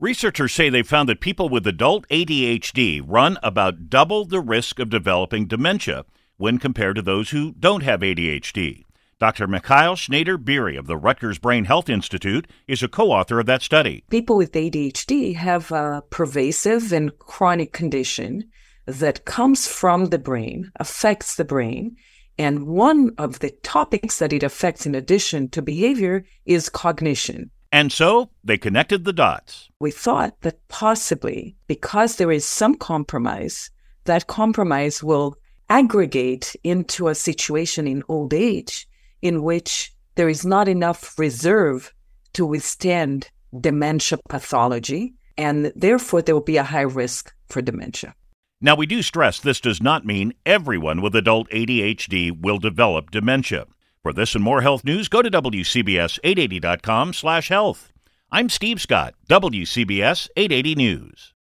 Researchers say they found that people with adult ADHD run about double the risk of developing dementia when compared to those who don't have ADHD. Dr. Michal Schnaider Beeri of the Rutgers Brain Health Institute is a co-author of that study. People with ADHD have a pervasive and chronic condition that comes from the brain, affects the brain, and one of the topics that it affects in addition to behavior is cognition. And so they connected the dots. We thought that possibly because there is some compromise, that compromise will aggregate into a situation in old age in which there is not enough reserve to withstand dementia pathology, and therefore there will be a high risk for dementia. Now, we do stress this does not mean everyone with adult ADHD will develop dementia. For this and more health news, go to WCBS880.com slash health. I'm Steve Scott, WCBS 880 News.